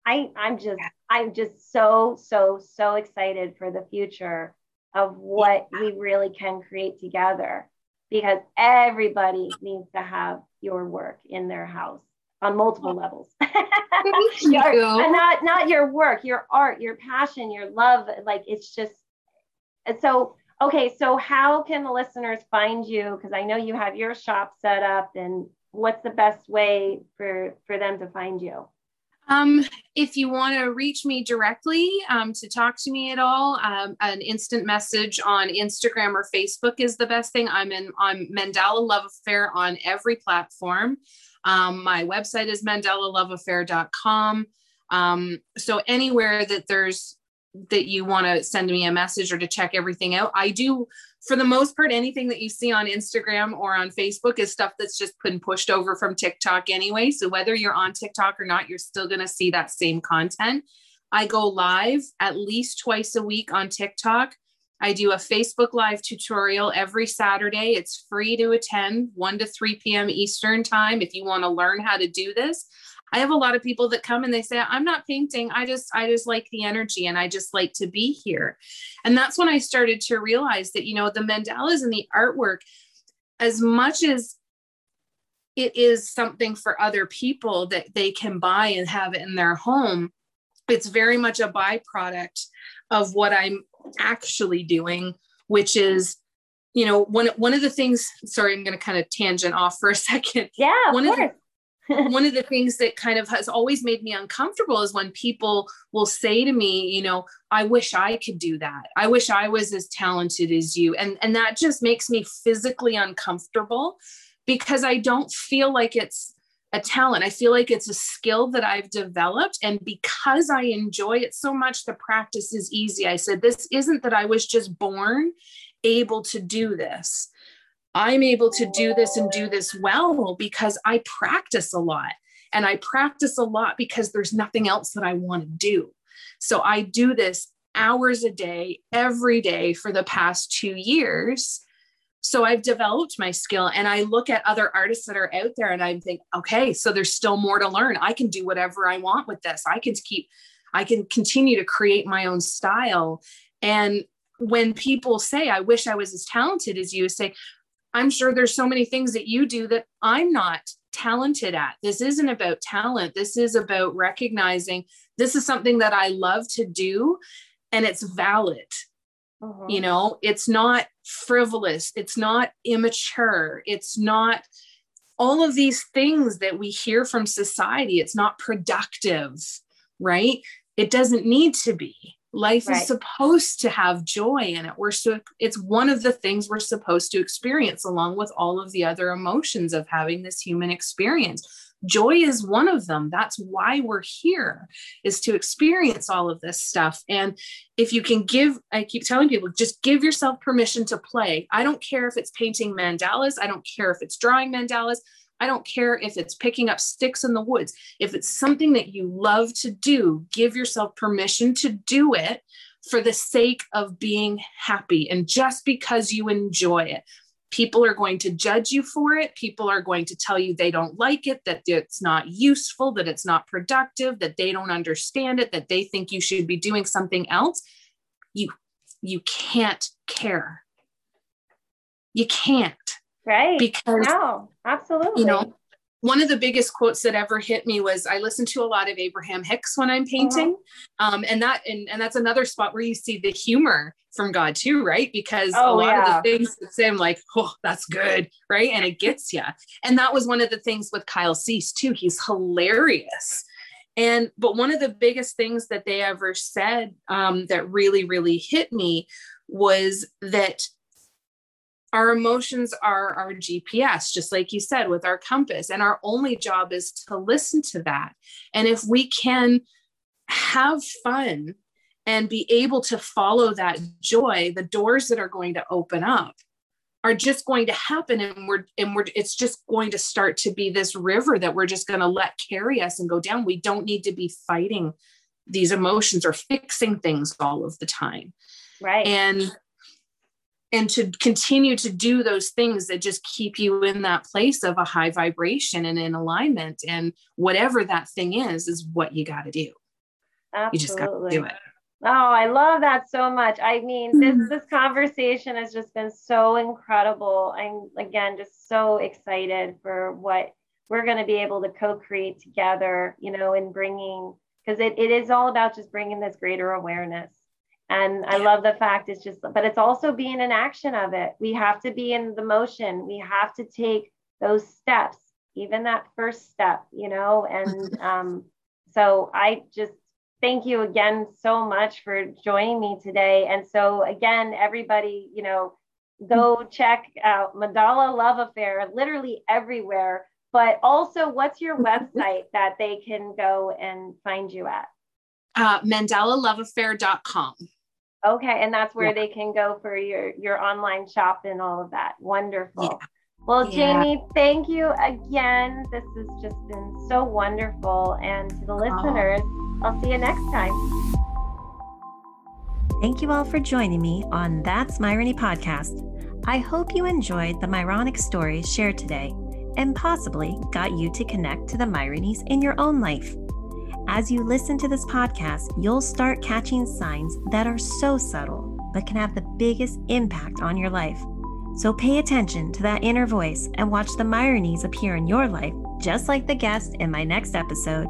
I I'm just I'm just so so so excited for the future of what we really can create together because everybody needs to have your work in their house on multiple levels. *laughs* your, and not not your work, your art, your passion, your love. Like it's just so okay. So how can the listeners find you? Because I know you have your shop set up, and what's the best way for for them to find you? Um, if you want to reach me directly um, to talk to me at all, um, an instant message on Instagram or Facebook is the best thing. I'm in on Mandala Love Affair on every platform. Um, my website is mandalaloveaffair.com. Um, so anywhere that there's that you want to send me a message or to check everything out, I do for the most part, anything that you see on Instagram or on Facebook is stuff that's just been pushed over from TikTok anyway. So whether you're on TikTok or not, you're still going to see that same content. I go live at least twice a week on TikTok. I do a Facebook Live tutorial every Saturday. It's free to attend, 1 to 3 p.m. Eastern Time if you want to learn how to do this. I have a lot of people that come and they say, I'm not painting. I just, I just like the energy and I just like to be here. And that's when I started to realize that, you know, the mandalas and the artwork, as much as it is something for other people that they can buy and have it in their home, it's very much a byproduct of what I'm actually doing, which is you know one one of the things sorry i'm going to kind of tangent off for a second yeah one of, of the, one of the things that kind of has always made me uncomfortable is when people will say to me, you know, I wish I could do that. I wish I was as talented as you. And, and that just makes me physically uncomfortable because I don't feel like it's a talent. I feel like it's a skill that I've developed. And because I enjoy it so much, the practice is easy. I said, this isn't that I was just born able to do this. I'm able to do this and do this well because I practice a lot. And I practice a lot because there's nothing else that I want to do. So I do this hours a day, every day for the past two years. So I've developed my skill and I look at other artists that are out there and I think, okay, so there's still more to learn. I can do whatever I want with this. I can keep, I can continue to create my own style. And when people say, I wish I was as talented as you, say, I'm sure there's so many things that you do that I'm not talented at. This isn't about talent. This is about recognizing this is something that I love to do and it's valid. Uh-huh. You know, it's not frivolous, it's not immature, it's not all of these things that we hear from society, it's not productive, right? It doesn't need to be. Life right. is supposed to have joy in it. We're so it's one of the things we're supposed to experience along with all of the other emotions of having this human experience. Joy is one of them. That's why we're here is to experience all of this stuff. And if you can give i keep telling people just give yourself permission to play. I don't care if it's painting mandalas. I don't care if it's drawing mandalas I don't care if it's picking up sticks in the woods. If it's something that you love to do, give yourself permission to do it for the sake of being happy and just because you enjoy it. People are going to judge you for it. People are going to tell you they don't like it that it's not useful that it's not productive that they don't understand it that they think you should be doing something else. You you can't care. You can't right because no absolutely you know one of the biggest quotes that ever hit me was I listen to a lot of Abraham Hicks when I'm painting. Uh-huh. Um, and that and, and that's another spot where you see the humor from God too, right? Because oh, a lot yeah. of the things that say I'm like, oh, that's good, right? And it gets you. And that was one of the things with Kyle Cease too. He's hilarious. And but one of the biggest things that they ever said um, that really, really hit me was that our emotions are our GPS, just like you said, with our compass. And our only job is to listen to that. And if we can have fun and be able to follow that joy, the doors that are going to open up are just going to happen and we're and we're it's just going to start to be this river that we're just going to let carry us and go down we don't need to be fighting these emotions or fixing things all of the time right and and to continue to do those things that just keep you in that place of a high vibration and in alignment and whatever that thing is is what you got to do. Absolutely. you just got to do it. Oh i love that so much. I mean this mm-hmm. this conversation has just been so incredible. I'm again just so excited for what we're going to be able to co-create together you know in bringing because it, it is all about just bringing this greater awareness and I love the fact it's just, but it's also being in action of it. We have to be in the motion. We have to take those steps, even that first step, you know. And *laughs* um, so I just thank you again so much for joining me today. And so again, everybody, you know, go check out Mandala Love Affair literally everywhere. But also, what's your *laughs* website that they can go and find you at? Uh, mandalaloveaffair.com. Okay, and that's where yeah. they can go for your your online shop and all of that. Wonderful. Yeah. Well, yeah. Jamie, thank you again. This has just been so wonderful. And to the oh. listeners, oh. I'll see you next time. Thank you all for joining me on That's Myrony podcast. I hope you enjoyed the Myronic stories shared today and possibly got you to connect to the Myronies in your own life. As you listen to this podcast, you'll start catching signs that are so subtle but can have the biggest impact on your life. So pay attention to that inner voice and watch the Myronies appear in your life, just like the guest in my next episode.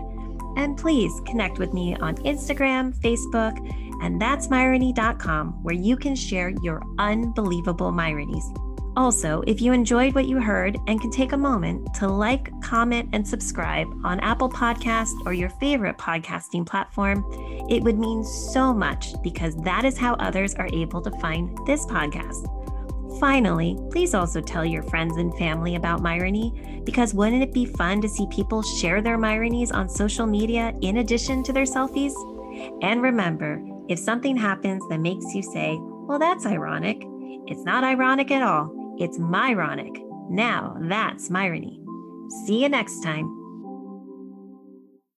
And please connect with me on Instagram, Facebook, and that's myrony.com, where you can share your unbelievable Myronies. Also, if you enjoyed what you heard and can take a moment to like, comment, and subscribe on Apple Podcast or your favorite podcasting platform, it would mean so much because that is how others are able to find this podcast. Finally, please also tell your friends and family about Myrony because wouldn't it be fun to see people share their Myronies on social media in addition to their selfies? And remember, if something happens that makes you say, well, that's ironic, it's not ironic at all. It's Myronic. Now that's Myrony. See you next time.